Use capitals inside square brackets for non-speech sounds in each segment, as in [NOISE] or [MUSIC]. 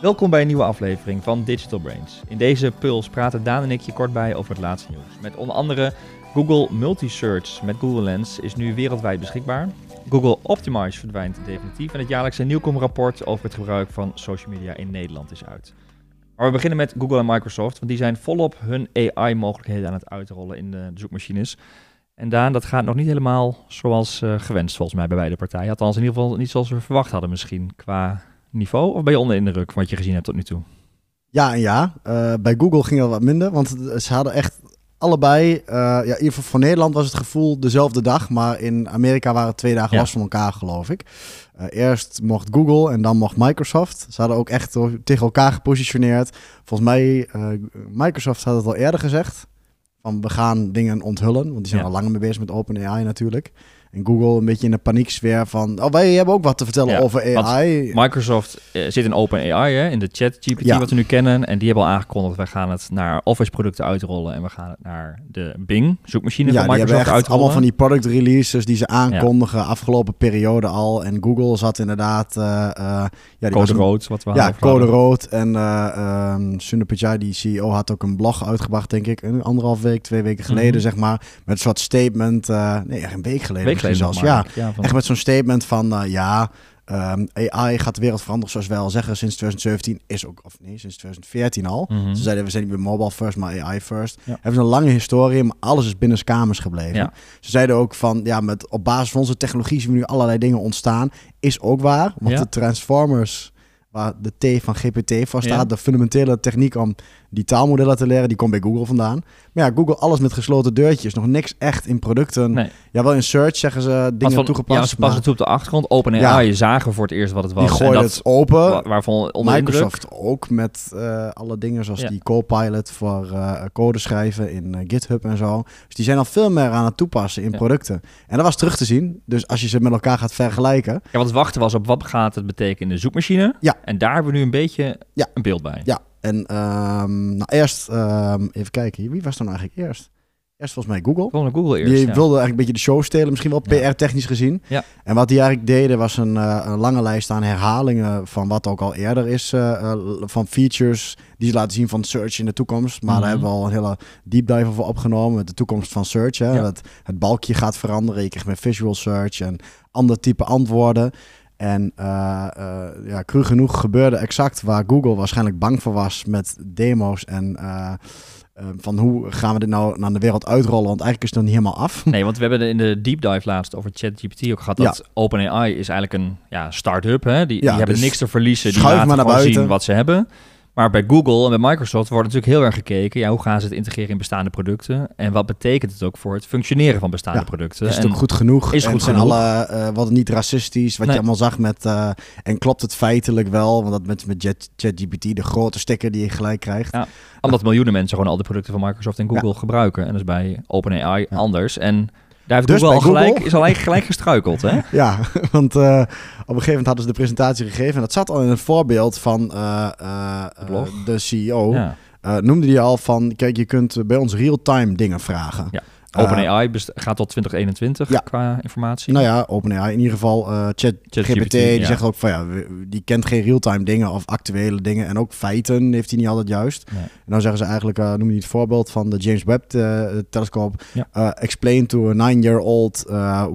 Welkom bij een nieuwe aflevering van Digital Brains. In deze Puls praten Daan en ik je kort bij over het laatste nieuws. Met onder andere Google Multisearch met Google Lens is nu wereldwijd beschikbaar. Google Optimize verdwijnt definitief en het jaarlijkse Nieuwkom-rapport over het gebruik van social media in Nederland is uit. Maar we beginnen met Google en Microsoft, want die zijn volop hun AI-mogelijkheden aan het uitrollen in de zoekmachines. En Daan, dat gaat nog niet helemaal zoals uh, gewenst volgens mij bij beide partijen. Althans in ieder geval niet zoals we verwacht hadden misschien qua niveau? Of ben je onder indruk van wat je gezien hebt tot nu toe? Ja en ja. Uh, bij Google ging het wat minder, want ze hadden echt allebei, uh, ja, voor Nederland was het gevoel dezelfde dag, maar in Amerika waren het twee dagen ja. los van elkaar, geloof ik. Uh, eerst mocht Google en dan mocht Microsoft. Ze hadden ook echt tegen elkaar gepositioneerd. Volgens mij, Microsoft had het al eerder gezegd, van we gaan dingen onthullen, want die zijn ja. al langer mee bezig met OpenAI natuurlijk. En Google een beetje in de panieksfeer van... Oh, wij hebben ook wat te vertellen ja, over AI. Microsoft uh, zit in OpenAI, hè, in de chat GPT ja. wat we nu kennen. En die hebben al aangekondigd, wij gaan het naar Office producten uitrollen. En we gaan het naar de Bing zoekmachine ja, van Microsoft die uitrollen. allemaal van die product releases die ze aankondigen afgelopen periode al. En Google zat inderdaad... Uh, uh, ja, die code rood, wat we Ja, code rood. En uh, um, Sundar Pichai, die CEO, had ook een blog uitgebracht, denk ik. Een anderhalf week, twee weken geleden, mm -hmm. zeg maar. Met een soort statement. nee, echt een week geleden. Week zelfs, ja. ja van... Echt met zo'n statement van, uh, ja, um, AI gaat de wereld veranderen, zoals wij al zeggen, sinds 2017 is ook, of nee, sinds 2014 al. Mm -hmm. Ze zeiden, we zijn niet meer mobile first, maar AI first. Ja. Hebben een lange historie, maar alles is binnen kamers gebleven. Ja. Ze zeiden ook van, ja, met, op basis van onze technologie zien we nu allerlei dingen ontstaan. Is ook waar, want de Transformers waar de T van GPT voor staat. Ja. De fundamentele techniek om die taalmodellen te leren, die komt bij Google vandaan. Maar ja, Google alles met gesloten deurtjes. Nog niks echt in producten. Nee. Ja, wel in search zeggen ze dingen van, toegepast. Ja, ze passen het op de achtergrond. OpenAI, ja. je zagen voor het eerst wat het was. Die gooien het open. Waarvan onder Microsoft indruk. ook met uh, alle dingen zoals ja. die Copilot voor uh, code schrijven in uh, GitHub en zo. Dus die zijn al veel meer aan het toepassen in ja. producten. En dat was terug te zien. Dus als je ze met elkaar gaat vergelijken. Ja, want het wachten was op wat gaat het betekenen in de zoekmachine. Ja. En daar hebben we nu een beetje ja. een beeld bij. Ja, en um, nou eerst, um, even kijken, wie was dan eigenlijk eerst? Eerst volgens mij Google. Gewoon Google eerst, Die ja. wilde eigenlijk een beetje de show stelen, misschien wel PR-technisch gezien. Ja. En wat die eigenlijk deden was een, uh, een, lange lijst aan herhalingen van wat ook al eerder is, uh, uh, van features die ze laten zien van search in de toekomst. Maar mm -hmm. daar hebben we al een hele deep dive over opgenomen met de toekomst van search. Hè? Ja. Dat het balkje gaat veranderen, je krijgt meer visual search en ander type antwoorden. En uh, uh, ja, cru genoeg gebeurde exact waar Google waarschijnlijk bang voor was met demo's en uh, van hoe gaan we dit nou naar de wereld uitrollen, want eigenlijk is het nog niet helemaal af. Nee, want we hebben in de deep dive laatst over ChatGPT ook gehad dat. OpenAI is eigenlijk een ja, start-up, hè? Die, ja, die hebben dus niks te verliezen, die laten maar naar buiten. zien wat ze hebben. Maar bij Google en bij Microsoft wordt natuurlijk heel erg gekeken, ja, hoe gaan ze het integreren in bestaande producten en wat betekent het ook voor het functioneren van bestaande ja, producten? Is het ook goed genoeg? Is goed zijn genoeg? alle uh, wat niet racistisch, wat nee. je allemaal zag met uh, en klopt het feitelijk wel? Want dat met met ChatGPT de grote sticker die je gelijk krijgt. Ja, omdat miljoenen mensen gewoon al die producten van Microsoft en Google gebruiken en dat is bij OpenAI anders en daar heeft dus Google al Google, gelijk, is al gelijk gestruikeld, hè? [LAUGHS] Ja, want uh, op een gegeven moment hadden ze de presentatie gegeven. En dat zat al in een voorbeeld van uh, uh, de CEO. Ja. noemde die al van, kijk, je kunt bij ons real-time dingen vragen. Ja. OpenAI gaat tot 2021 ja. qua informatie. Nou ja, OpenAI in ieder geval. Uh, Chat, Chat GPT, GPT die ja. zegt ook van ja, die kent geen real-time dingen of actuele dingen. En ook feiten heeft hij niet altijd juist. Nee. En dan zeggen ze eigenlijk, uh, noem je het voorbeeld van de James Webb uh, telescoop. Ja. Explain to a nine-year-old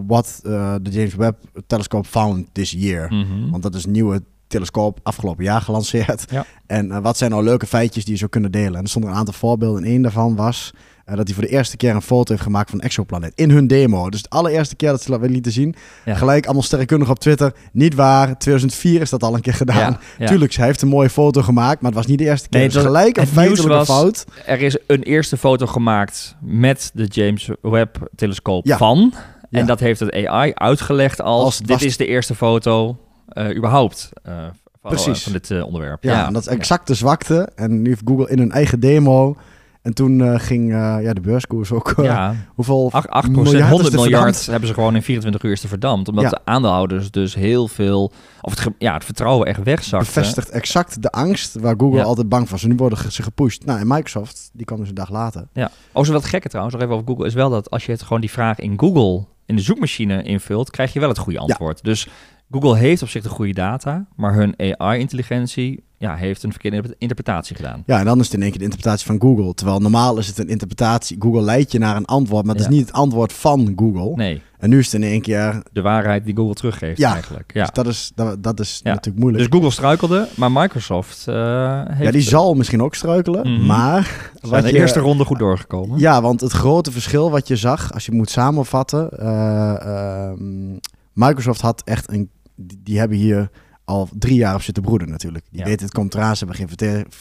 what the James Webb telescope found this year. Mhm. Mm -hmm. Want dat is een nieuwe telescoop afgelopen jaar gelanceerd. En wat zijn nou leuke feitjes die je zou kunnen delen? En er stonden een aantal voorbeelden. En één daarvan was uh, dat hij voor de eerste keer een foto heeft gemaakt van een exoplaneet. In hun demo. Dus de allereerste keer dat ze dat lieten zien. Ja. Gelijk allemaal sterrenkundig op Twitter. Niet waar. 2004 is dat al een keer gedaan. Ja, [LAUGHS] ja. Tuurlijk, hij heeft een mooie foto gemaakt. Maar het was niet de eerste keer. Nee, dus gelijk een feitelijke was, fout. Er is een eerste foto gemaakt met de James Webb telescoop van. En dat heeft het AI uitgelegd als, als dit was... is de eerste foto uh, überhaupt. Uh, van, Precies. van dit onderwerp. Ja, en dat is exact de zwakte. En nu heeft Google in hun eigen demo... En toen uh, ging uh, ja, de beurskoers ook... Uh, ja. Hoeveel 8, 8 miljard 100 miljard hebben ze gewoon in 24 uur is te verdampt. Omdat ja. de aandeelhouders dus heel veel... Of het, ja, het vertrouwen echt wegzakt. Bevestigt exact de angst waar Google ja. altijd bang voor was. En nu worden ze gepusht. Nou, en Microsoft, die kwam dus een dag later. Ja. Oh, zo wat gekke trouwens, nog even over Google, is wel dat als je het gewoon die vraag in Google, in de zoekmachine invult, krijg je wel het goede antwoord. Dus Google heeft op zich de goede data, maar hun AI-intelligentie ja, heeft een verkeerde interpretatie gedaan. Ja, en dan is het in één keer de interpretatie van Google. Terwijl normaal is het een interpretatie. Google leidt je naar een antwoord, maar het Ja. is niet het antwoord van Google. Nee, En nu is het in één keer. de waarheid die Google teruggeeft Ja. eigenlijk. Ja. Dus dat is, dat, dat is Ja. natuurlijk moeilijk. Dus Google struikelde, maar Microsoft eh, heeft ja, die zal misschien ook struikelen. Mhm. Maar. zijn de je- eerste ronde goed doorgekomen. Ja, want het grote verschil wat je zag, als je moet samenvatten. eh, ehm, Microsoft had echt een. Die, die hebben hier al drie jaar op zitten broeden natuurlijk. Die Ja. weten het komt eraan, ze hebben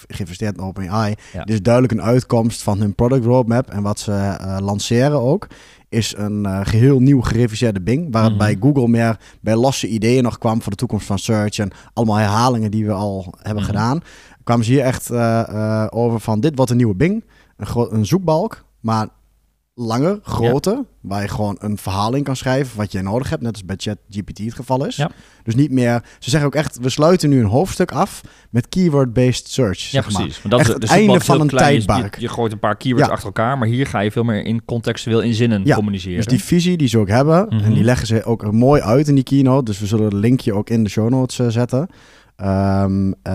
geïnvesteerd, in OpenAI. Ja. Dit is duidelijk een uitkomst van hun product roadmap. En wat ze eh, lanceren ook, is een eh, geheel nieuw gereviseerde Bing. Waar het Mhm. bij Google meer bij losse ideeën nog kwam voor de toekomst van search. En allemaal herhalingen die we al hebben Mhm. gedaan. Kwamen ze hier echt eh, over van dit wordt een nieuwe Bing. Een, een zoekbalk, maar langer, groter. Waar je gewoon een verhaal in kan schrijven wat je nodig hebt. Net als bij ChatGPT het geval is. Ja. Dus niet meer... Ze zeggen ook echt, we sluiten nu een hoofdstuk af met keyword-based search. Ja, zeg maar. precies. Want dat Echt is, het de einde van een tijdperk. Je, je gooit een paar keywords Ja. achter elkaar, maar hier ga je veel meer in contextueel in zinnen communiceren. Dus die visie die ze ook hebben, Mhm. en die leggen ze ook er mooi uit in die keynote. Dus we zullen een linkje ook in de show notes eh, zetten. Ehm, eh,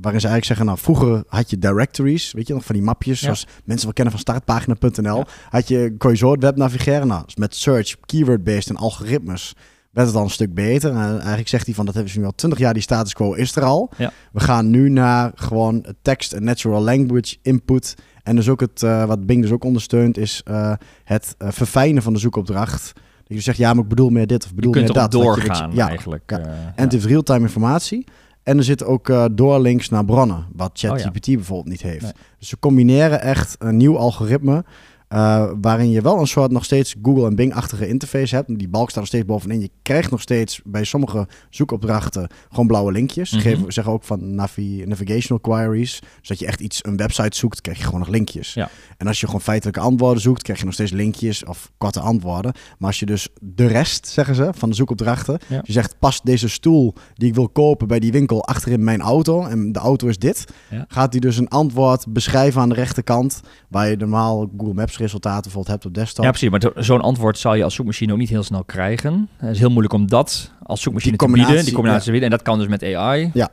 waarin ze eigenlijk zeggen, nou vroeger had je directories, weet je nog, van die mapjes, Ja. zoals mensen wel kennen van startpagina.nl. Ja. Had je, kon je zo het web navigeren. Nou, met search, keyword-based en algoritmes werd het al een stuk beter. En eigenlijk zegt hij van, dat hebben ze nu al 20 jaar, die status quo is er al. Ja. We gaan nu naar gewoon tekst en natural language input. En dus ook het, eh, wat Bing dus ook ondersteunt, is eh, het verfijnen van de zoekopdracht. Dat je zegt, ja, maar ik bedoel meer dit of bedoel meer dat. Je- doorgaan ja, eigenlijk. ja. en het heeft real-time informatie. En er zitten ook eh, doorlinks naar bronnen, wat ChatGPT bijvoorbeeld niet heeft. Nee. Dus ze combineren echt een nieuw algoritme. Eh, waarin je wel een soort nog steeds Google en Bing-achtige interface hebt. Die balk staat er steeds bovenin. Je krijgt nog steeds bij sommige zoekopdrachten gewoon blauwe linkjes. Ze geven, zeggen ook van navi navigational queries. Dus dat je echt iets, een website zoekt, krijg je gewoon nog linkjes. Ja. En als je gewoon feitelijke antwoorden zoekt, krijg je nog steeds linkjes of korte antwoorden. Maar als je dus de rest, zeggen ze, van de zoekopdrachten. Ja. Je zegt, past deze stoel die ik wil kopen bij die winkel achterin mijn auto. En de auto is dit. Ja. Gaat hij dus een antwoord beschrijven aan de rechterkant. Waar je normaal Google Maps resultaten bijvoorbeeld hebt op desktop. Ja, precies. Maar zo'n antwoord zal je als zoekmachine ook niet heel snel krijgen. Het is heel moeilijk om dat als zoekmachine te bieden. Die combinatie te bieden. En dat kan dus met AI. Ja.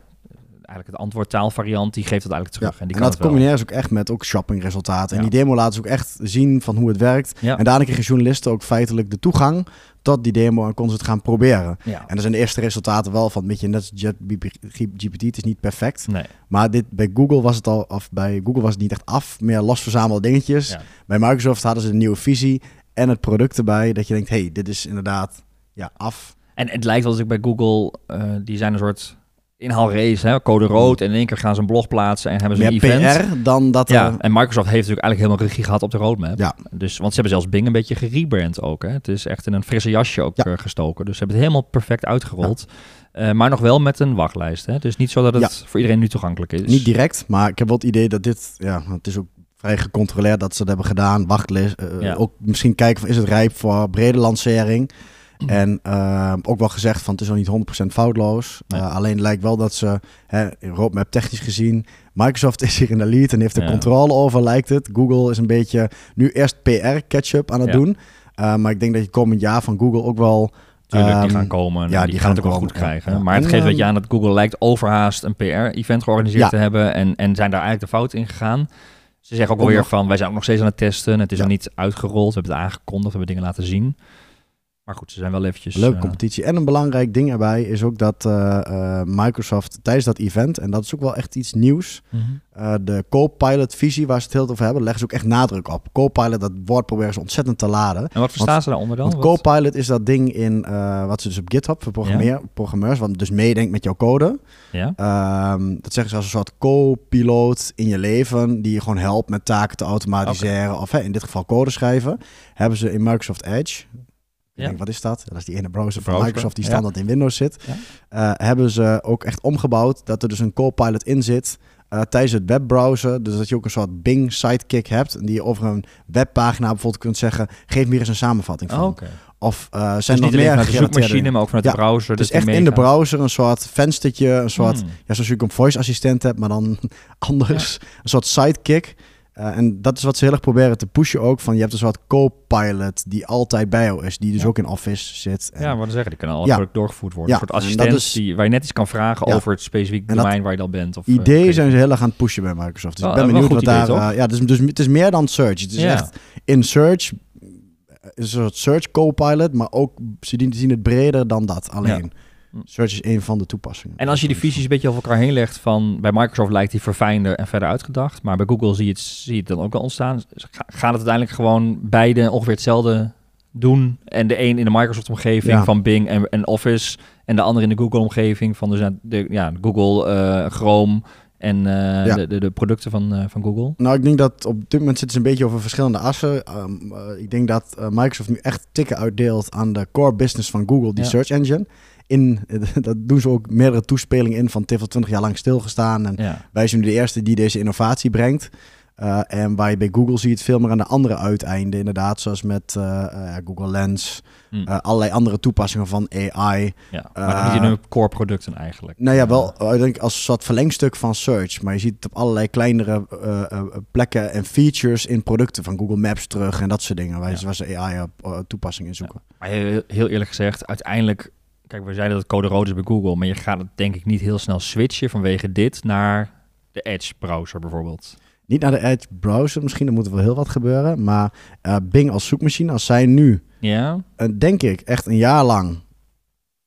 Eigenlijk het antwoordtaalvariant, die geeft het eigenlijk terug. Ja, En, die en kan dat combineren ze ook echt met ook shoppingresultaten. En Ja. die demo laten ze ook echt zien van hoe het werkt. Ja. En daarna kregen journalisten ook feitelijk de toegang tot die demo en konden ze het gaan proberen. Ja. En dan zijn de eerste resultaten wel van, weet je, net GPT, het is niet perfect. Nee. Maar dit, bij Google was het al, of bij Google was het niet echt af, meer los verzamelde dingetjes. Bij Microsoft hadden ze een nieuwe visie en het product erbij, dat je denkt, hey, dit is inderdaad ja, af. En het lijkt wel als ik bij Google, eh, die zijn een soort inhaalrace, hè, code rood. En in één keer gaan ze een blog plaatsen en hebben ze Meer een event. PR dan dat Ja, er... en Microsoft heeft natuurlijk eigenlijk helemaal regie gehad op de roadmap. Ja. Dus, want ze hebben zelfs Bing een beetje gerebrand ook. Hè. Het is echt in een frisse jasje ook Ja. eh, gestoken. Dus ze hebben het helemaal perfect uitgerold. Eh, maar nog wel met een wachtlijst. Hè. Dus niet zo dat het voor iedereen nu toegankelijk is. Niet direct, maar ik heb wel het idee dat dit, ja, het is ook vrij gecontroleerd dat ze het hebben gedaan. Wachtlijst, eh, ook misschien kijken van is het rijp voor brede lancering. En eh, ook wel gezegd van het is nog niet 100% foutloos. Nee. Eh, alleen lijkt wel dat ze, hè, roadmap technisch gezien, Microsoft [LAUGHS] is hier in de lead en heeft er Ja. controle over lijkt het. Google is een beetje nu eerst PR catch-up aan het Ja. doen. Eh, maar ik denk dat je komend jaar van Google ook wel... Tuurlijk, die ehm, gaan komen. ja, die die, gaan gaan het ook wel goed krijgen. Ja. Maar het En, geeft een beetje ehm, aan dat Google lijkt overhaast een PR-event georganiseerd te hebben. En, en zijn daar eigenlijk de fout in gegaan. Ze zeggen ook alweer nog- van, wij zijn ook nog steeds aan het testen. Het is nog niet uitgerold. We hebben het aangekondigd. We hebben dingen laten zien. Maar goed, ze zijn wel eventjes... Leuke eh, competitie. En een belangrijk ding erbij is ook dat eh, eh, Microsoft tijdens dat event, en dat is ook wel echt iets nieuws, mhm. eh, de Copilot visie waar ze het heel over hebben, leggen ze ook echt nadruk op. Copilot, dat woord proberen ze ontzettend te laden. En wat verstaan ze daaronder dan? Want Wat- Copilot is dat ding in wat ze dus op GitHub voor programmeer, programmeurs, wat dus meedenkt met jouw code. Ja? Ehm, dat zeggen ze als een soort co-piloot in je leven, die je gewoon helpt met taken te automatiseren, of hè, in dit geval code schrijven. Hebben ze in Microsoft Edge. Ik Ja. denk, wat is dat? Dat is die ene browser van Browser, Microsoft die standaard in Windows zit. Eh, hebben ze ook echt omgebouwd dat er dus een co-pilot in zit eh, tijdens het webbrowser. Dus dat je ook een soort Bing sidekick hebt. En die je over een webpagina bijvoorbeeld kunt zeggen, geef me hier eens een samenvatting van. Oh. Of eh, zijn Dus er nog meer vanuit de zoekmachine, maar ook vanuit Ja, de browser. Dus echt in de browser een soort venstertje, een soort, Hmm. ja, zoals je ook een voice assistent hebt, maar dan [LAUGHS] anders. Een soort sidekick. Uh, en dat is wat ze heel erg proberen te pushen ook. Van je hebt een soort co-pilot die altijd bij jou is. Die dus ook in Office zit. En, ja, wat dan zeggen, die kan al ja. doorgevoerd worden. Ja, een soort assistent is, die, waar je net iets kan vragen over het specifiek domein waar je dan bent. Of, ideeën zijn ze heel erg aan het pushen bij Microsoft. Dus ik ben benieuwd wat daar... Uh, ja, dus, dus het is meer dan search. Het is echt in search is een soort search co-pilot, maar ook ze zien het breder dan dat alleen. Search is een van de toepassingen. En als je die visies een beetje over elkaar heen legt, van bij Microsoft lijkt die verfijnder en verder uitgedacht, maar bij Google zie je het, zie je het dan ook al ontstaan. Gaat het uiteindelijk gewoon beide ongeveer hetzelfde doen en de een in de Microsoft-omgeving van Bing en, en, Office en de andere in de Google-omgeving van de, de, ja, Google, uh, Chrome en uh, de, de, de, producten van, uh, van Google? Nou, ik denk dat op dit moment zitten ze een beetje over verschillende assen. Um, uh, ik denk dat Microsoft nu echt tikken uitdeelt aan de core business van Google, die search engine in, [LAUGHS] dat doen ze ook meerdere toespelingen in van TIFL 20 jaar lang stilgestaan. En wij zijn nu de eerste die deze innovatie brengt. Uh, en waar je bij Google ziet veel meer aan de andere uiteinden, inderdaad, zoals met uh, Google Lens, hmm. allerlei andere toepassingen van AI. Ja, maar niet in hun core producten eigenlijk. Nou ja, wel, ik denk als soort verlengstuk van search, maar je ziet het op allerlei kleinere plekken en features in producten van Google Maps terug en dat soort dingen, waar, ja. ze AI op toepassingen in zoeken. Maar heel eerlijk gezegd, uiteindelijk Kijk, we zeiden dat het code rood is bij Google, maar je gaat het denk ik niet heel snel switchen vanwege dit naar de Edge browser bijvoorbeeld. Niet naar de Edge browser, misschien er moet er wel heel wat gebeuren, maar uh, Bing als zoekmachine, als zij nu, ja. Uh, denk ik, echt een jaar lang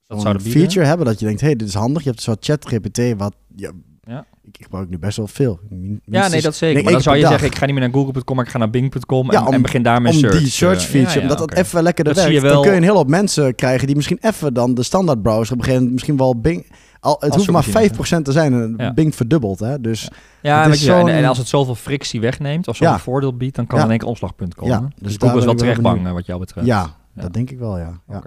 dat een feature hebben dat je denkt, hey, dit is handig. Je hebt soort chat GPT wat ja, ja. Ik, gebruik nu best wel veel. ja, nee, dat zeker. maar dan zou je zeggen, ik ga niet meer naar google.com, maar ik ga naar bing.com en, en, begin daarmee om search. die search feature, omdat dat even lekker werkt. Zie je wel... Dan kun je een hele hoop mensen krijgen die misschien even dan de standaard browser beginnen, misschien wel Bing... Al, het hoeft maar 5% te zijn en Bing verdubbelt. Hè? Dus ja, je, en, en, als het zoveel frictie wegneemt of zo'n voordeel biedt, dan kan er een enkel omslagpunt komen. Dus, dus Google is wel terecht bang wat jou betreft. Ja, dat denk ik wel, ja. ja.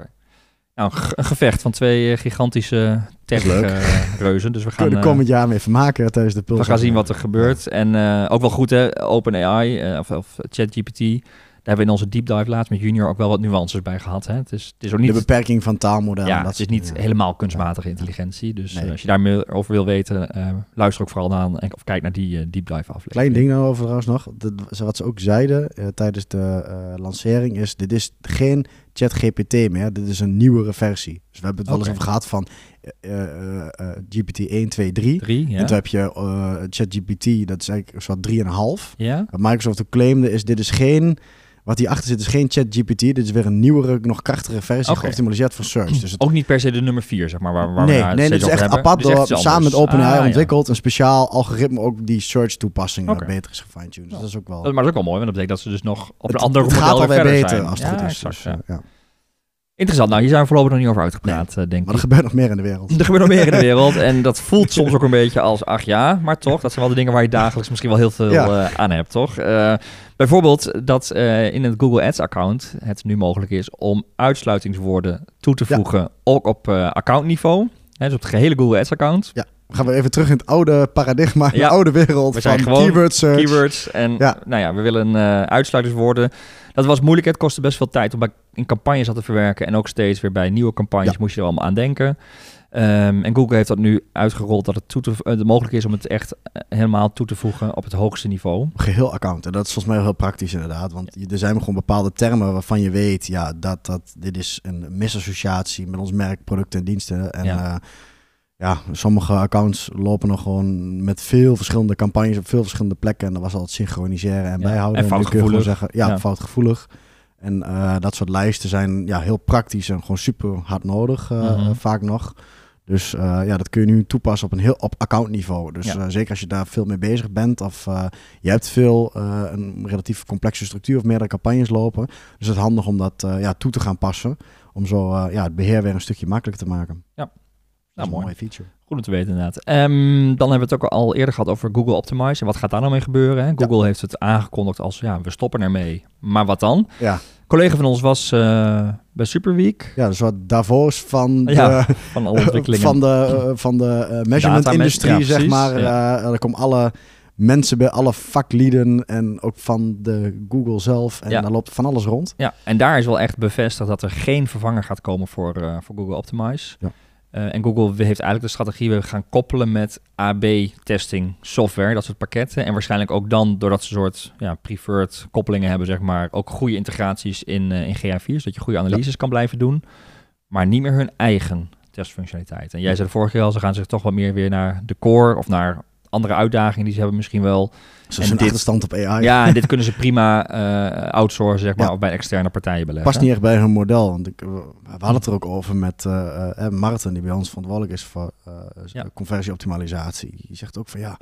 Nou, een gevecht van twee eh, gigantische tech-reuzen. dus we gaan... Kunnen komend jaar mee vermaken tijdens de Pulsar. We gaan zien wat er gebeurt. En uh, ook wel goed, hè, OpenAI uh, of, of ChatGPT. Daar hebben we in onze deep dive laatst met Junior ook wel wat nuances bij gehad. Hè. Het, is, het is ook niet... De beperking van taalmodellen. Ja, dat het is niet helemaal kunstmatige intelligentie. Dus als je daar meer over wil weten, luister ook vooral naar en, of kijk naar die deep dive aflevering. Klein ding nou over trouwens nog. Dat, wat ze ook zeiden tijdens de lancering is, dit is geen ChatGPT meer. Dit is een nieuwere versie. Dus we hebben het wel eens over gehad van uh, uh, GPT 1, 2, 3. 3 ja. En toen heb je ChatGPT, dat is eigenlijk soort 3,5. Ja. Wat Microsoft claimde is, dit is geen... Wat hierachter zit is geen ChatGPT. Dit is weer een nieuwere, nog krachtigere versie, okay. geoptimaliseerd voor search. Dus het... Ook niet per se de nummer 4, zeg maar, waar, waar nee, we Nee, dit is echt apart door, samen met OpenAI ah, ontwikkeld. Een speciaal algoritme ook die search toepassing okay. beter is gefine-tuned. Dus dat is ook wel... Maar dat is ook wel mooi, want dat betekent dat ze dus nog op een ander model gaat alweer beter zijn. als het goed is. Dus, ja. Interessant. Nou, hier zijn we voorlopig nog niet over uitgepraat, nee, eh, denk maar er gebeurt nog meer in de wereld. Er gebeurt nog meer in de wereld. En [LAUGHS] dat voelt soms ook een beetje als, ach ja, maar toch, dat zijn wel de dingen waar je dagelijks misschien wel heel veel uh, aan hebt, toch? Uh, bijvoorbeeld dat uh, in het Google Ads-account het nu mogelijk is om uitsluitingswoorden toe te voegen, ja. ook op accountniveau. Hè, dus op het gehele Google Ads-account. Ja. We gaan weer even terug in het oude paradigma, de oude wereld we zijn van gewoon keyword search. Keywords en nou ja, we willen uitsluitingswoorden dat was moeilijk. Het kostte best veel tijd om bij, in campagnes te verwerken. En ook steeds weer bij nieuwe campagnes moest je er allemaal aan denken. Um, en Google heeft dat nu uitgerold dat het, toe te, uh, mogelijk is om het echt uh, helemaal toe te voegen op het hoogste niveau. Geheel account. En dat is volgens mij heel praktisch inderdaad. Want ja. er zijn gewoon bepaalde termen waarvan je weet, ja, dat, dat dit is een misassociatie met ons merk, producten en diensten. En ja. Uh, ja, sommige accounts lopen nog gewoon met veel verschillende campagnes op veel verschillende plekken. En dan was al het synchroniseren en ja. bijhouden. En foutgevoelig. Zeggen, ja, ja. foutgevoelig. En uh, dat soort lijsten zijn ja, heel praktisch en gewoon super hard nodig, uh, mm -hmm. vaak nog. Dus uh, ja, dat kun je nu toepassen op een heel op accountniveau. Dus ja. zeker als je daar veel mee bezig bent of je hebt veel een relatief complexe structuur of meerdere campagnes lopen. Dus het is handig om dat ja, toe te gaan passen. Om zo ja, het beheer weer een stukje makkelijker te maken. Ja, nou, mooi. feature. Goed om te weten inderdaad. Um, dan hebben we het ook al eerder gehad over Google Optimize. En wat gaat daar nou mee gebeuren? Hè? Google ja. heeft het aangekondigd als, ja, we stoppen ermee. Maar wat dan? Ja. Een collega van ons was uh, bij Superweek. Ja, dus wat Davos van de, ja, van alle ontwikkelingen. [LAUGHS] van de, uh, van de uh, measurement-industrie, zeg maar. Ja. er komen alle mensen bij alle vaklieden en ook van de Google zelf. En ja. daar loopt van alles rond. Ja, en daar is wel echt bevestigd dat er geen vervanger gaat komen voor, voor Google Optimize. Ja. Uh, en Google heeft eigenlijk de strategie we gaan koppelen met AB-testing software, dat soort pakketten. En waarschijnlijk ook dan, doordat ze soort ja, preferred koppelingen hebben, zeg maar, ook goede integraties in, uh, in GA4, zodat je goede analyses kan blijven doen. Maar niet meer hun eigen testfunctionaliteit. En jij zei de vorige keer al, ze gaan zich toch wat meer weer naar de core of naar andere uitdagingen die ze hebben misschien wel. Zoals een achterstand op AI. Ja, en [LAUGHS] dit kunnen ze prima uh, outsourcen, zeg maar, of bij externe partijen beleggen. Past niet echt bij hun model. Want ik, we hadden het er ook over met uh, uh, Martin, die bij ons verantwoordelijk is voor ja. conversieoptimalisatie. Die zegt ook van ja,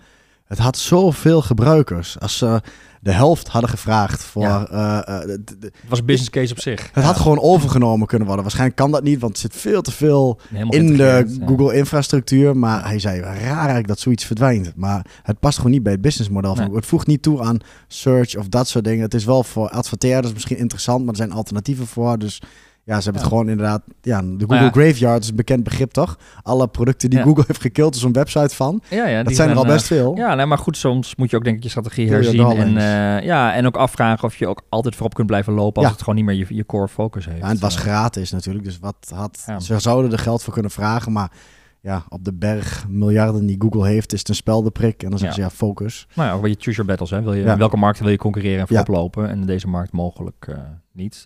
het had zoveel gebruikers. Als ze de helft hadden gevraagd voor... Ja. Uh, het was een business case op zich. Het had gewoon overgenomen kunnen worden. Waarschijnlijk kan dat niet, want er zit veel te veel in de Google-infrastructuur. Maar hij zei, raar eigenlijk dat zoiets verdwijnt. Maar het past gewoon niet bij het businessmodel. Nee. Het voegt niet toe aan search of dat soort dingen. Het is wel voor adverteerders misschien interessant, maar er zijn alternatieven voor. Dus ja, ze hebben het gewoon inderdaad... Ja, de Google Graveyard is een bekend begrip, toch? Alle producten die Google heeft gekild, is een website van. Ja, ja, dat zijn er al best uh, veel. Ja, nee, maar goed, soms moet je ook denk ik je strategie herzien. En, uh, ja, en ook afvragen of je ook altijd voorop kunt blijven lopen... als het gewoon niet meer je, je core focus heeft. Ja, en het was gratis natuurlijk, dus wat had... Ze zouden er geld voor kunnen vragen, maar ja, op de berg miljarden die Google heeft, is het een speldenprik. En dan zeggen ja. ze ja, focus. Nou ja, je choose your battles. Hè. Wil je, In welke markt wil je concurreren en voorop lopen? En in deze markt mogelijk uh, niet.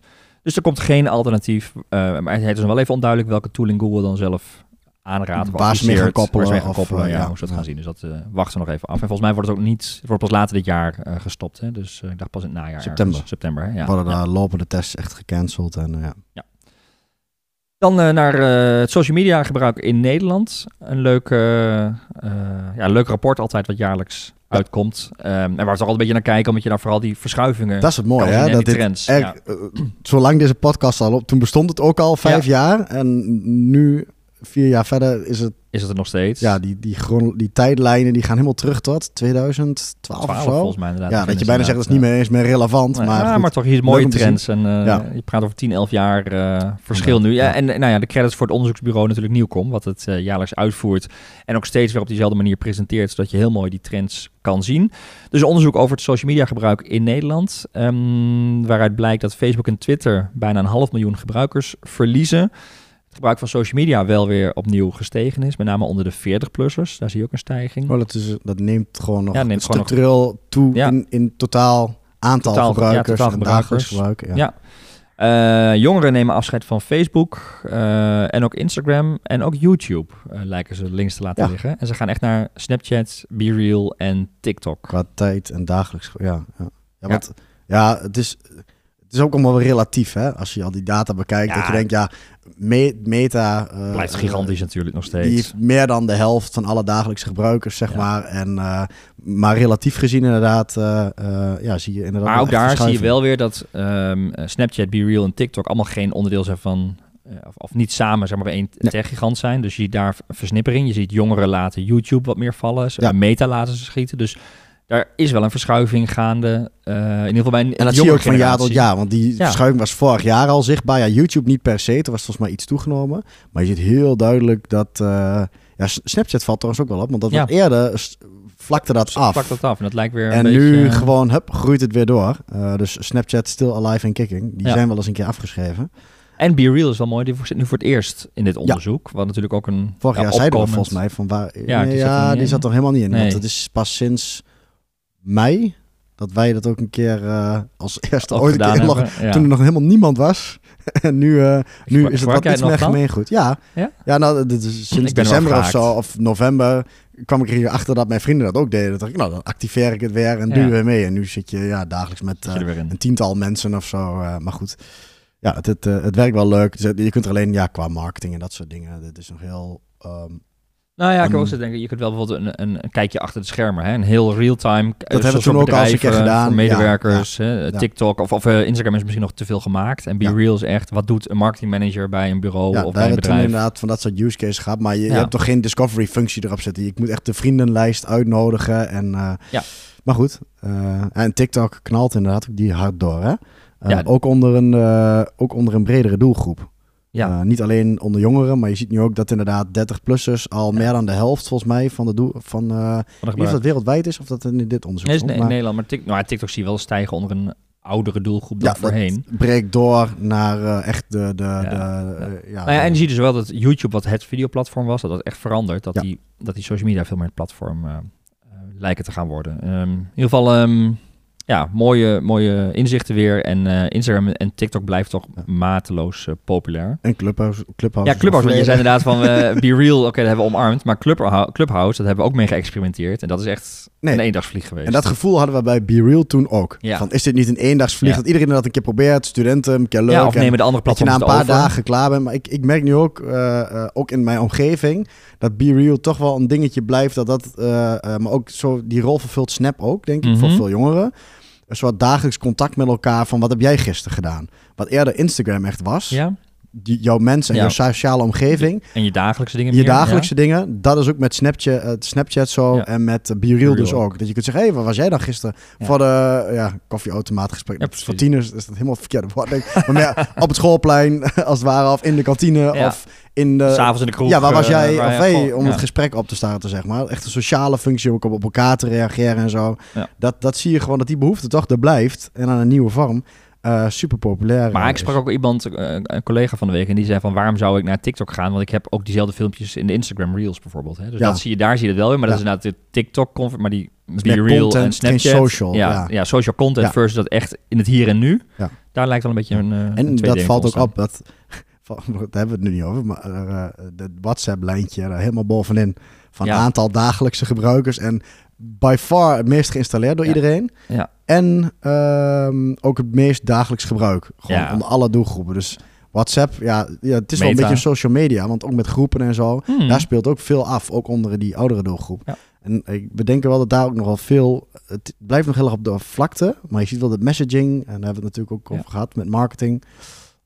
Dus er komt geen alternatief. Uh, maar het is nog wel even onduidelijk welke tooling Google dan zelf aanraadt. Waar ze mee gaan koppelen. Waar ze gaan koppelen, of, ja, ja, hoe ze dat gaan zien. Dus dat uh, wachten we nog even af. En volgens mij wordt het ook niet, het wordt pas later dit jaar uh, gestopt. Hè? Dus ik dacht pas in het najaar. September. Ergens. September, hè? Ja. Worden daar lopende tests echt gecanceld. En, ja. ja. Dan naar het social media gebruik in Nederland. Een leuk, ja, leuk rapport altijd wat jaarlijks uitkomt. Um, en waar we toch al een beetje naar kijken, omdat je dan vooral die verschuivingen. Dat is het mooie, hè? Dat trends, ja. uh, zolang deze podcast al op, toen bestond het ook al vijf ja. jaar. En nu, vier jaar verder, is het is het er nog steeds. Ja, die, die, die, die tijdlijnen die gaan helemaal terug tot 2012 12, of zo. volgens mij inderdaad. Ja, dat je bijna zegt dat is niet meer eens meer relevant. Nee, maar, ja, goed, maar toch hier mooie trends. En uh, ja. je praat over 10, 11 jaar uh, verschil nu. Ja, en nou ja, de credits voor het onderzoeksbureau natuurlijk Nieuwkom, wat het uh, jaarlijks uitvoert. En ook steeds weer op diezelfde manier presenteert, zodat je heel mooi die trends kan zien. Dus onderzoek over het social media gebruik in Nederland. Um, waaruit blijkt dat Facebook en Twitter bijna een half miljoen gebruikers verliezen gebruik van social media wel weer opnieuw gestegen is. Met name onder de 40-plussers. Daar zie je ook een stijging. Oh, dat, is, dat neemt gewoon nog ja, neemt structureel nog... toe ja. in, in totaal aantal totaal, gebruikers ja, totaal en dagelijks gebruiken. Ja. Uh, jongeren nemen afscheid van Facebook uh, en ook Instagram en ook YouTube uh, lijken ze links te laten liggen. En ze gaan echt naar Snapchat, BeReal en TikTok. Qua tijd en dagelijks, ja. Ja, ja, want, ja het is het is ook allemaal relatief, hè? Als je al die data bekijkt, ja. dat je denkt, ja, me Meta... Uh, Blijft gigantisch uh, natuurlijk nog steeds. Die heeft meer dan de helft van alle dagelijkse gebruikers, zeg ja. maar. En, uh, maar relatief gezien inderdaad, ja, zie je inderdaad... Maar ook daar zie je wel weer dat um, Snapchat, BeReal en TikTok allemaal geen onderdeel zijn van... Of, of, niet samen, zeg maar, bij één nee. tech-gigant zijn. Dus je ziet daar versnippering. Je ziet jongeren laten YouTube wat meer vallen. Ja. Meta laten ze schieten. Dus daar is wel een verschuiving gaande. Uh, in ieder geval bij een En dat zie je ook van jaar tot jaar. Want die ja. verschuiving was vorig jaar al zichtbaar. Ja, YouTube niet per se. Er was volgens mij iets toegenomen. Maar je ziet heel duidelijk dat... Uh, ja, Snapchat valt trouwens ook wel op. Want dat ja. was eerder vlakte dat af. Vlakte dat af. En dat lijkt weer En nu beetje, gewoon, hup, groeit het weer door. Uh, dus Snapchat still alive and kicking. Die ja. zijn wel eens een keer afgeschreven. En Be Real is wel mooi. Die zit nu voor het eerst in dit onderzoek. Wat natuurlijk ook een. Vorig jaar ja, zeiden we volgens mij van waar. Ja, die, zat, die zat er helemaal niet in. Nee. Want het is pas sinds mei dat wij dat ook een keer uh, als [LAUGHS] eerste ooit een keer ja. toen er nog helemaal niemand was. [LAUGHS] en nu, uh, nu is het wat iets meer gemeengoed. Ja, ja? ja nou, dit is sinds december of zo, of november, kwam ik er hier achter dat mijn vrienden dat ook deden. Dat ik, nou, dan activeer ik het weer en ja. doe weer mee. En nu zit je ja, dagelijks met uh, een tiental mensen of zo. maar goed, ja, het, het, het werkt wel leuk. Je kunt er alleen ja, qua marketing en dat soort dingen. Dit is nog heel... Um, nou ja, ik um, ook denken, je kunt wel bijvoorbeeld een, een, een kijkje achter de schermen. Hè? Een heel real-time. Dat hebben we toen ook al eens een keer gedaan. medewerkers, ja, hè? Ja. TikTok of, of uh, Instagram is misschien nog te veel gemaakt. En Be ja. Real is echt, wat doet een marketing manager bij een bureau of bij een bedrijf? Toen inderdaad van dat soort use cases gehad. Maar je, je, hebt toch geen discovery functie erop zitten. Ik moet echt de vriendenlijst uitnodigen. En, uh, ja. Maar goed, uh, en TikTok knalt inderdaad die hard door. Hè? ja. Ook, onder een, ook onder een bredere doelgroep. Ja. Uh, niet alleen onder jongeren, maar je ziet nu ook dat inderdaad 30-plussers al ja. meer dan de helft volgens mij van de doel van, uh, van of dat wereldwijd is of dat in dit onderzoek nee, is in Nederland, maar TikTok, nou, TikTok zie je wel stijgen onder een oudere doelgroep dan Ja, voorheen. Dat breekt door naar eh, echt de... de, Ja. de eh, ja, Nou ja, en je ziet dus wel dat YouTube, wat het videoplatform was, dat dat echt verandert. Dat, die, dat die social media veel meer het platform eh, eh, lijken te gaan worden. Ehm, in ieder geval, ehm, ja, mooie, mooie inzichten weer. En eh, Instagram en TikTok blijft toch mateloos eh, populair. En Clubhouse. Clubhouse Ja, Clubhouse, want je zei inderdaad van eh, [LAUGHS] Be Real, oké, dat hebben we omarmd. Maar Clubhouse, Clubhouse, dat hebben we ook mee geëxperimenteerd. En dat is echt Nee. een eendagsvlieg geweest. En dat gevoel hadden we bij Be Real toen ook. Ja. Van, is dit niet een eendagsvlieg? Ja. Dat iedereen dat een keer probeert, studenten, een keer leuk. ja, of en nemen de andere dat je platforms na een paar over. dagen klaar bent. Maar ik, ik merk nu ook, ook in mijn omgeving, dat Be Real toch wel een dingetje blijft. Dat dat, maar ook zo, die rol vervult Snap ook, denk ik, voor Mhm. veel jongeren. Een soort dagelijks contact met elkaar van wat heb jij gisteren gedaan? Wat eerder Instagram echt was. Ja, jouw mensen en Ja. jouw sociale omgeving. en je dagelijkse dingen Je meer, dagelijkse dingen. Dat is ook met Snapchat, eh, Snapchat zo. Ja. En met uh, Be Real dus ook. Dat je kunt zeggen, hé, waar was jij dan gisteren? Voor de ja, koffieautomaatgesprek. Ja, voor tieners is dat helemaal het verkeerde woord. maar meer [LAUGHS] op het schoolplein, [LAUGHS] als het ware. Of in de kantine. Ja. Of in de... S'avonds in de kroeg. ja, waar was eh, jij? of gewoon- om ja. het gesprek op te starten, zeg maar. Echt een sociale functie, ook om op elkaar te reageren en zo. Ja. Dat, dat zie je gewoon, dat die behoefte toch er blijft. En aan een nieuwe vorm. eh, super populair. Maar ik sprak ook iemand, eh, een collega van de week, en die zei van waarom zou ik naar TikTok gaan? Want ik heb ook diezelfde filmpjes in de Instagram Reels bijvoorbeeld. Hè? Dus Ja. dat zie je, daar zie je het wel weer. Maar dat is inderdaad de TikTok, maar die Be Real content, en Snapchat. social, Ja, ja. ja. social content versus dat echt in het hier en nu. Ja. Daar lijkt wel een beetje een. een En dat valt ook op. Dat, van- [LAUGHS] daar hebben we het nu niet over. Maar eh, de WhatsApp-lijntje er helemaal bovenin. Van Ja. aantal dagelijkse gebruikers. En by far het meest geïnstalleerd door Ja. iedereen. Ja. En ehm, ook het meest dagelijks gebruik. Gewoon onder alle doelgroepen. Dus WhatsApp, ja, ja het is wel een beetje een social media. Want ook met groepen en zo. Hmm. Daar speelt ook veel af. Ook onder die oudere doelgroep. En ik bedenken wel dat daar ook nog wel veel... Het blijft nog heel erg op de vlakte. Maar je ziet wel dat messaging... En daar hebben we het natuurlijk ook over gehad. Met marketing.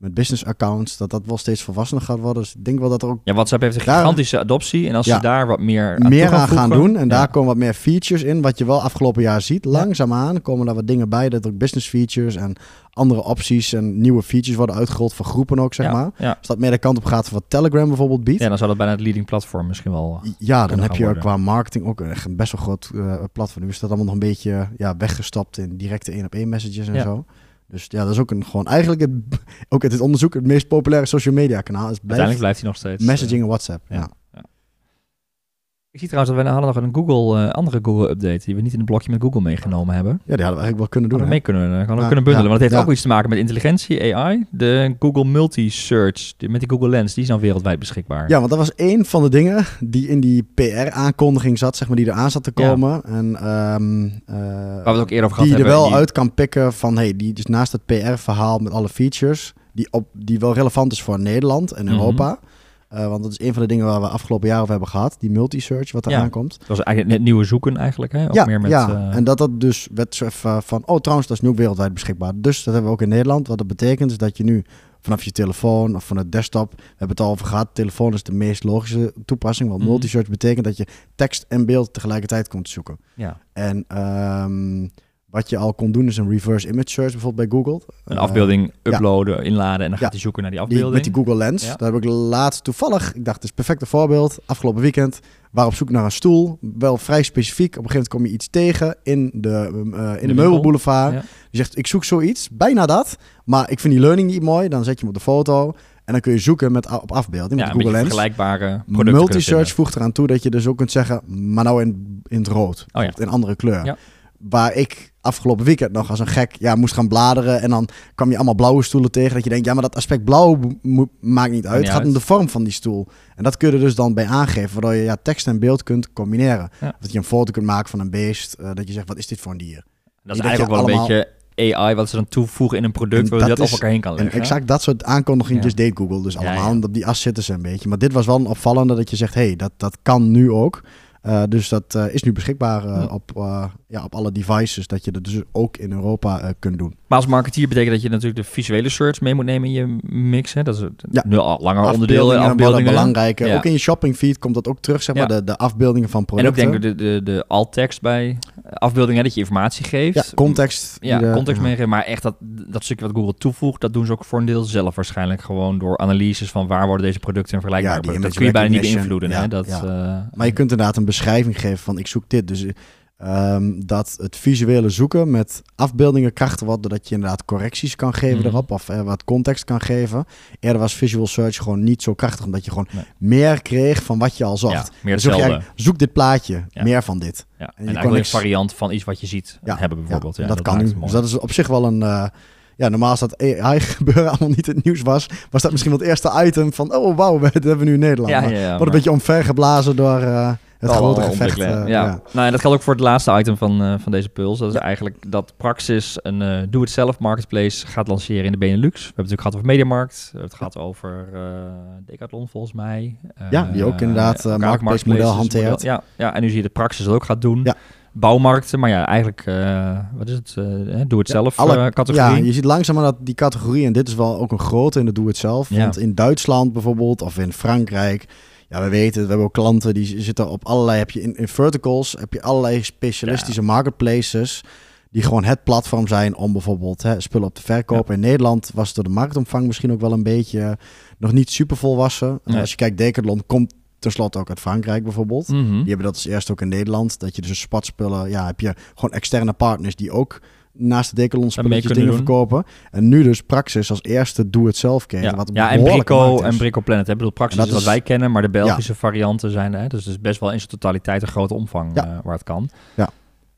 Met business accounts. Dat dat wel steeds volwassener gaat worden. Dus ik denk wel dat er ook Ja, WhatsApp heeft een Daar- gigantische adoptie. En als Ja. ze daar wat meer aan, meer aan gaan doen. En daar komen wat meer features in. Wat je wel afgelopen jaar ziet. Langzaamaan komen daar wat dingen bij. Dat er ook business features en andere opties en nieuwe features worden uitgerold voor groepen ook, zeg maar. Ja. Als dat meer de kant op gaat van wat Telegram bijvoorbeeld biedt. ja, dan zou dat bijna het leading platform misschien wel... Ja, dan kunnen heb je worden. qua marketing ook echt een best wel groot eh, platform. Nu is dat allemaal nog een beetje ja, weggestopt in directe één op één messages en zo. Dus ja, dat is ook een gewoon eigenlijk het, [LAUGHS] ook uit het onderzoek het meest populaire social media kanaal. Is Uiteindelijk blijft blijft hij nog steeds... messaging eh, en WhatsApp. Ja. ja. Ik zie trouwens dat we hadden nog een Google, eh, andere Google-update die we niet in het blokje met Google meegenomen hebben. ja, die hadden we eigenlijk wel kunnen doen. Hadden we mee kunnen, eh, hadden we Ja, kunnen bundelen. ja, want het heeft ja. ook iets te maken met intelligentie, AI. De Google Multi-Search, met die Google Lens, die is dan wereldwijd beschikbaar. Ja, want dat was één van de dingen die in die PR-aankondiging zat, zeg maar, die eraan zat te komen. En ehm, eh, Waar we het ook eerder over gehad die er wel die- uit kan pikken van, hey, die dus naast het PR-verhaal met alle features, die, op, die wel relevant is voor Nederland en Mhm. Europa. Eh, want dat is een van de dingen waar we afgelopen jaar over hebben gehad, die multi-search wat er Ja. aankomt. Dat was eigenlijk net nieuwe zoeken eigenlijk, hè? Ja, meer met, ja. eh, en dat dat dus werd zo even van, oh trouwens, dat is nu ook wereldwijd beschikbaar. Dus dat hebben we ook in Nederland. Wat dat betekent is dat je nu vanaf je telefoon of van het desktop, we hebben het al over gehad, telefoon is de meest logische toepassing. Want Mhm. multi-search betekent dat je tekst en beeld tegelijkertijd komt zoeken. ja, En ehm, wat je al kon doen is een reverse image search bijvoorbeeld bij Google. een Eh, afbeelding uploaden, inladen en dan Ja. gaat hij zoeken naar die die, afbeelding. met die Google Lens. Ja. Daar heb ik laatst toevallig, ik dacht, het is perfecte voorbeeld. Afgelopen weekend, waar op zoek naar een stoel. Wel vrij specifiek. Op een gegeven moment kom je iets tegen in de, eh, in de, meubelboulevard. Je zegt, ik zoek zoiets, bijna dat. Maar ik vind die learning niet mooi. Dan zet je hem op de foto. En dan kun je zoeken met, op afbeelding met Google Lens. vergelijkbare producten. Multi-search voegt eraan toe dat je dus ook kunt zeggen, maar nou in, in het rood. Oh. In andere kleur. Waar ik afgelopen weekend nog als een gek ja, moest gaan bladeren. En dan kwam je allemaal blauwe stoelen tegen. Dat je denkt, ja, maar dat aspect blauw maakt niet uit. niet het gaat uit. om de vorm van die stoel. En dat kun je er dus dan bij aangeven. Waardoor je ja, tekst en beeld kunt combineren. Ja. Of dat je een foto kunt maken van een beest. eh, dat je zegt, wat is dit voor een dier? Dat is eigenlijk ook wel allemaal- een beetje AI wat ze dan toevoegen in een product En waar je dat dat op is- elkaar heen kan En leggen. exact dat soort aankondigingen Ja. deed Google dus allemaal. Op die as zitten ze een beetje. Maar dit was wel een opvallende dat je zegt, hey, dat, dat kan nu ook. Eh, dus dat eh, is nu beschikbaar eh, Ja. op, ja, op alle devices. Dat je dat dus ook in Europa kunt doen. Maar als marketeer betekent dat je natuurlijk de visuele search mee moet nemen in je mix. Hè? Dat is Ja. nu al langer onderdeel. Afbeeldingen Afbeeldingen. Ja. Ook in je shoppingfeed komt dat ook terug, zeg maar, Ja. de, de afbeeldingen van En ook producten. denk ik de, de, de alt-tekst bij afbeeldingen, hè, dat je informatie geeft. ja, context. Ja, de- context meegeven. Maar echt dat, dat stukje wat Google toevoegt, dat doen ze ook voor een deel zelf waarschijnlijk. Gewoon door analyses van waar worden deze producten en vergelijkbare Ja, producten. Dat kun je bijna niet beïnvloeden. Ja, hè? Dat, ja. eh, Maar je kunt inderdaad een beschrijving geven van ik zoek dit. Dus Ehm, dat het visuele zoeken met afbeeldingen krachtig wordt, doordat je inderdaad correcties kan geven Mhm. erop of eh, wat context kan geven. Eerder was visual search gewoon niet zo krachtig, omdat je gewoon Nee. meer kreeg van wat je al zocht. Ja, meer zoek je zoek dit plaatje, Ja. meer van dit. Ja. En, eigenlijk een variant van iets wat je ziet Ja, hebben bijvoorbeeld. Ja, dat, kan nu. Dus dat is op zich wel een... eh, ja, normaal als dat AI [LAUGHS] gebeuren allemaal niet het nieuws was, was dat misschien wel het eerste item van, oh wauw, [LAUGHS] dat hebben we nu in Nederland. Ja, Maar ja, ja, wordt maar- een beetje omvergeblazen door eh, het grote gevecht. eh, ja. ja. Nou, en dat geldt ook voor het laatste item van, eh, van deze puls. Dat is eigenlijk dat Praxis een eh do-it-self marketplace gaat lanceren in de Benelux. We hebben het natuurlijk gehad over Mediamarkt. We hebben het gehad over eh, Decathlon volgens mij. Ja, die ook inderdaad, elkaar marketplace model hanteert. Ja, ja, en nu zie je dat Praxis dat ook gaat doen. Ja. Bouwmarkten, maar ja, eigenlijk, eh, wat is het? eh doe-het-zelf alle- eh, categorie. Ja, je ziet langzaam dat die categorie, en dit is wel ook een grote in de doe-het-zelf. Ja. Want in Duitsland bijvoorbeeld, of in Frankrijk, ja, we weten, we hebben ook klanten die zitten op allerlei, heb je in, in verticals, heb je allerlei specialistische marketplaces, die gewoon het platform zijn om bijvoorbeeld hè, spullen op te verkopen. In Nederland was het door de marktomvang misschien ook wel een beetje nog niet super volwassen. Nee. Als je kijkt, Decathlon komt tenslotte ook uit Frankrijk bijvoorbeeld. Mhm. Die hebben dat als eerst ook in Nederland. Dat je dus een spatspullen, ja, heb je gewoon externe partners die ook naast de Decathlon spulletjes kunnen dingen doen. verkopen. En nu dus Praxis als eerste doe-het-zelf keten. Ja, Wat ja en Brico en Brico Planet. Hè. Ik bedoel, Praxis is dat wat is- wij kennen, maar de Belgische varianten zijn... Hè, dus het is best wel in zijn totaliteit een grote omvang Ja. eh, waar het kan. Ja.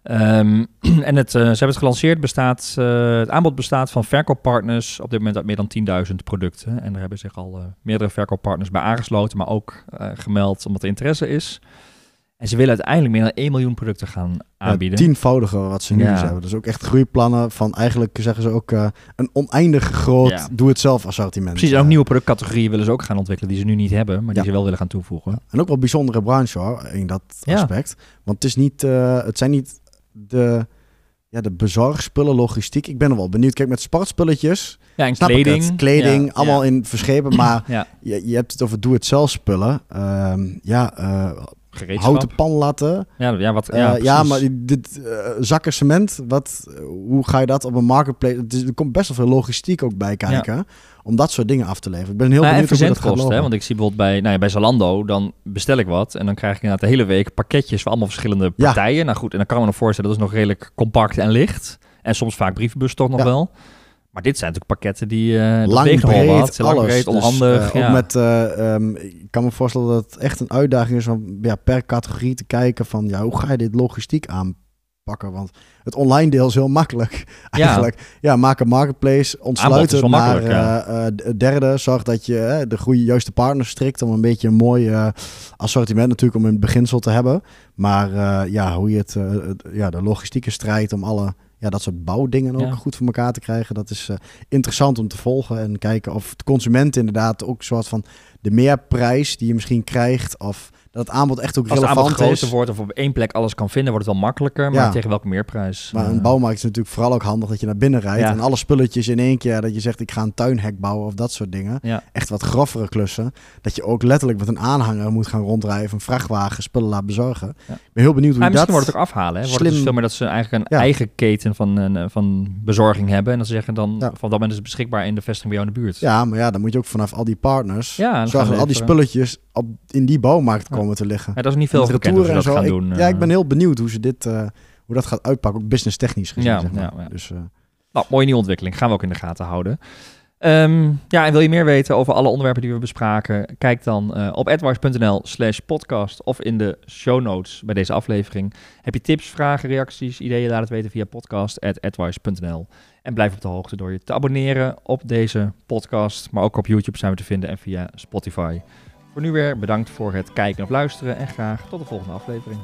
Ehm, [CLEARS THROAT] en het, eh, ze hebben het gelanceerd. Bestaat, eh, het aanbod bestaat van verkooppartners op dit moment uit meer dan 10.000 producten. En er hebben zich al eh, meerdere verkooppartners bij aangesloten, maar ook eh, gemeld omdat er interesse is. En ze willen uiteindelijk meer dan 1 miljoen producten gaan Ja, aanbieden. tienvoudige wat ze nu Ja. hebben. Dus ook echt groeiplannen van eigenlijk zeggen ze ook eh, een oneindig groot Ja. doe-het-zelf assortiment. Precies, en ook Eh, nieuwe productcategorieën willen ze ook gaan ontwikkelen die ze nu niet hebben, maar die Ja. ze wel willen gaan toevoegen. En ook wel bijzondere branche hoor, in dat Ja. aspect. Want het, is niet, eh, het zijn niet de, ja, de bezorgspullen, logistiek. Ik ben er wel benieuwd. Kijk, met sportspulletjes, Ja, en kleding. het. Kleding, Ja, allemaal ja. in verschepen. Maar [CLEARS THROAT] Ja, je, je hebt het over doe-het-zelf spullen. Ehm, ja, gereedschap. houten panlatten. Ja, ja, wat, Eh, ja, ja, maar dit eh, zakken cement, wat, hoe ga je dat op een marketplace? Het is, er komt best wel veel logistiek ook bij kijken om dat soort dingen af te leveren. Ik ben heel Nou, en benieuwd hoe dat gaat hè? want ik zie bijvoorbeeld bij, nou ja, bij Zalando, dan bestel ik wat en dan krijg ik inderdaad de hele week pakketjes van allemaal verschillende partijen. Nou goed, en dan kan ik me nog voorstellen, dat is nog redelijk compact en licht. En soms vaak brievenbus toch nog wel. Maar dit zijn natuurlijk pakketten die dat lang breed. Lang alles. breed, Dus, onhandig. eh, ja. Ook met, eh, ehm, ik kan me voorstellen dat het echt een uitdaging is om ja, per categorie te kijken van ja, hoe ga je dit logistiek aanpakken? Want het online deel is heel makkelijk [LAUGHS] eigenlijk. Ja, maak een marketplace, ontsluit Aanbod is het wel naar ja. derde. Zorg dat je de goede juiste partners strikt om een beetje een mooi assortiment natuurlijk om in het beginsel te hebben. Maar ja, hoe je het, het- ja, de logistieke strijd om alle ja, dat soort bouwdingen ook Ja. goed voor elkaar te krijgen. Dat is eh, interessant om te volgen en kijken of de consument inderdaad ook een soort van de meerprijs die je misschien krijgt of dat het aanbod echt ook Als het aanbod relevant groter is. wordt of op één plek alles kan vinden, wordt het wel makkelijker. Maar Ja. tegen welke meerprijs? Maar een Eh, bouwmarkt is natuurlijk vooral ook handig dat je naar binnen rijdt Ja. en alle spulletjes in één keer dat je zegt ik ga een tuinhek bouwen of dat soort dingen. Ja. Echt wat groffere klussen. Dat je ook letterlijk met een aanhanger moet gaan rondrijden, een vrachtwagen spullen laat bezorgen. Ja. Ik ben heel benieuwd hoe je misschien dat... wordt het ook afhalen. Hè? Wordt het dus veel meer dat ze eigenlijk een Ja. eigen keten van, een, van bezorging hebben. En dat ze zeggen dan, Ja. van dat moment is het beschikbaar in de vestiging bij jou in de buurt. Ja, maar ja, dan moet je ook vanaf al die partners Ja, en dan zorgen dat al die spulletjes op, in die bouwmarkt Ja. Komen te liggen. Ja, dat is niet veel bekend hoe ze dat gaan doen. Ja, eh. ik ben heel benieuwd hoe ze dit, eh, hoe dat gaat uitpakken, ook business technisch gezien. Ja, zeg maar. ja, ja. Dus, eh, Nou, mooie nieuwe ontwikkeling. Gaan we ook in de gaten houden. Ehm, ja, en wil je meer weten over alle onderwerpen die we bespraken? Kijk dan eh, op advice.nl slash podcast of in de show notes bij deze aflevering. Heb je tips, vragen, reacties, ideeën? Laat het weten via podcast.advice.nl. En blijf op de hoogte door je te abonneren op deze podcast. Maar ook op YouTube zijn we te vinden en via Spotify. Voor nu weer bedankt voor het kijken of luisteren en graag tot de volgende aflevering.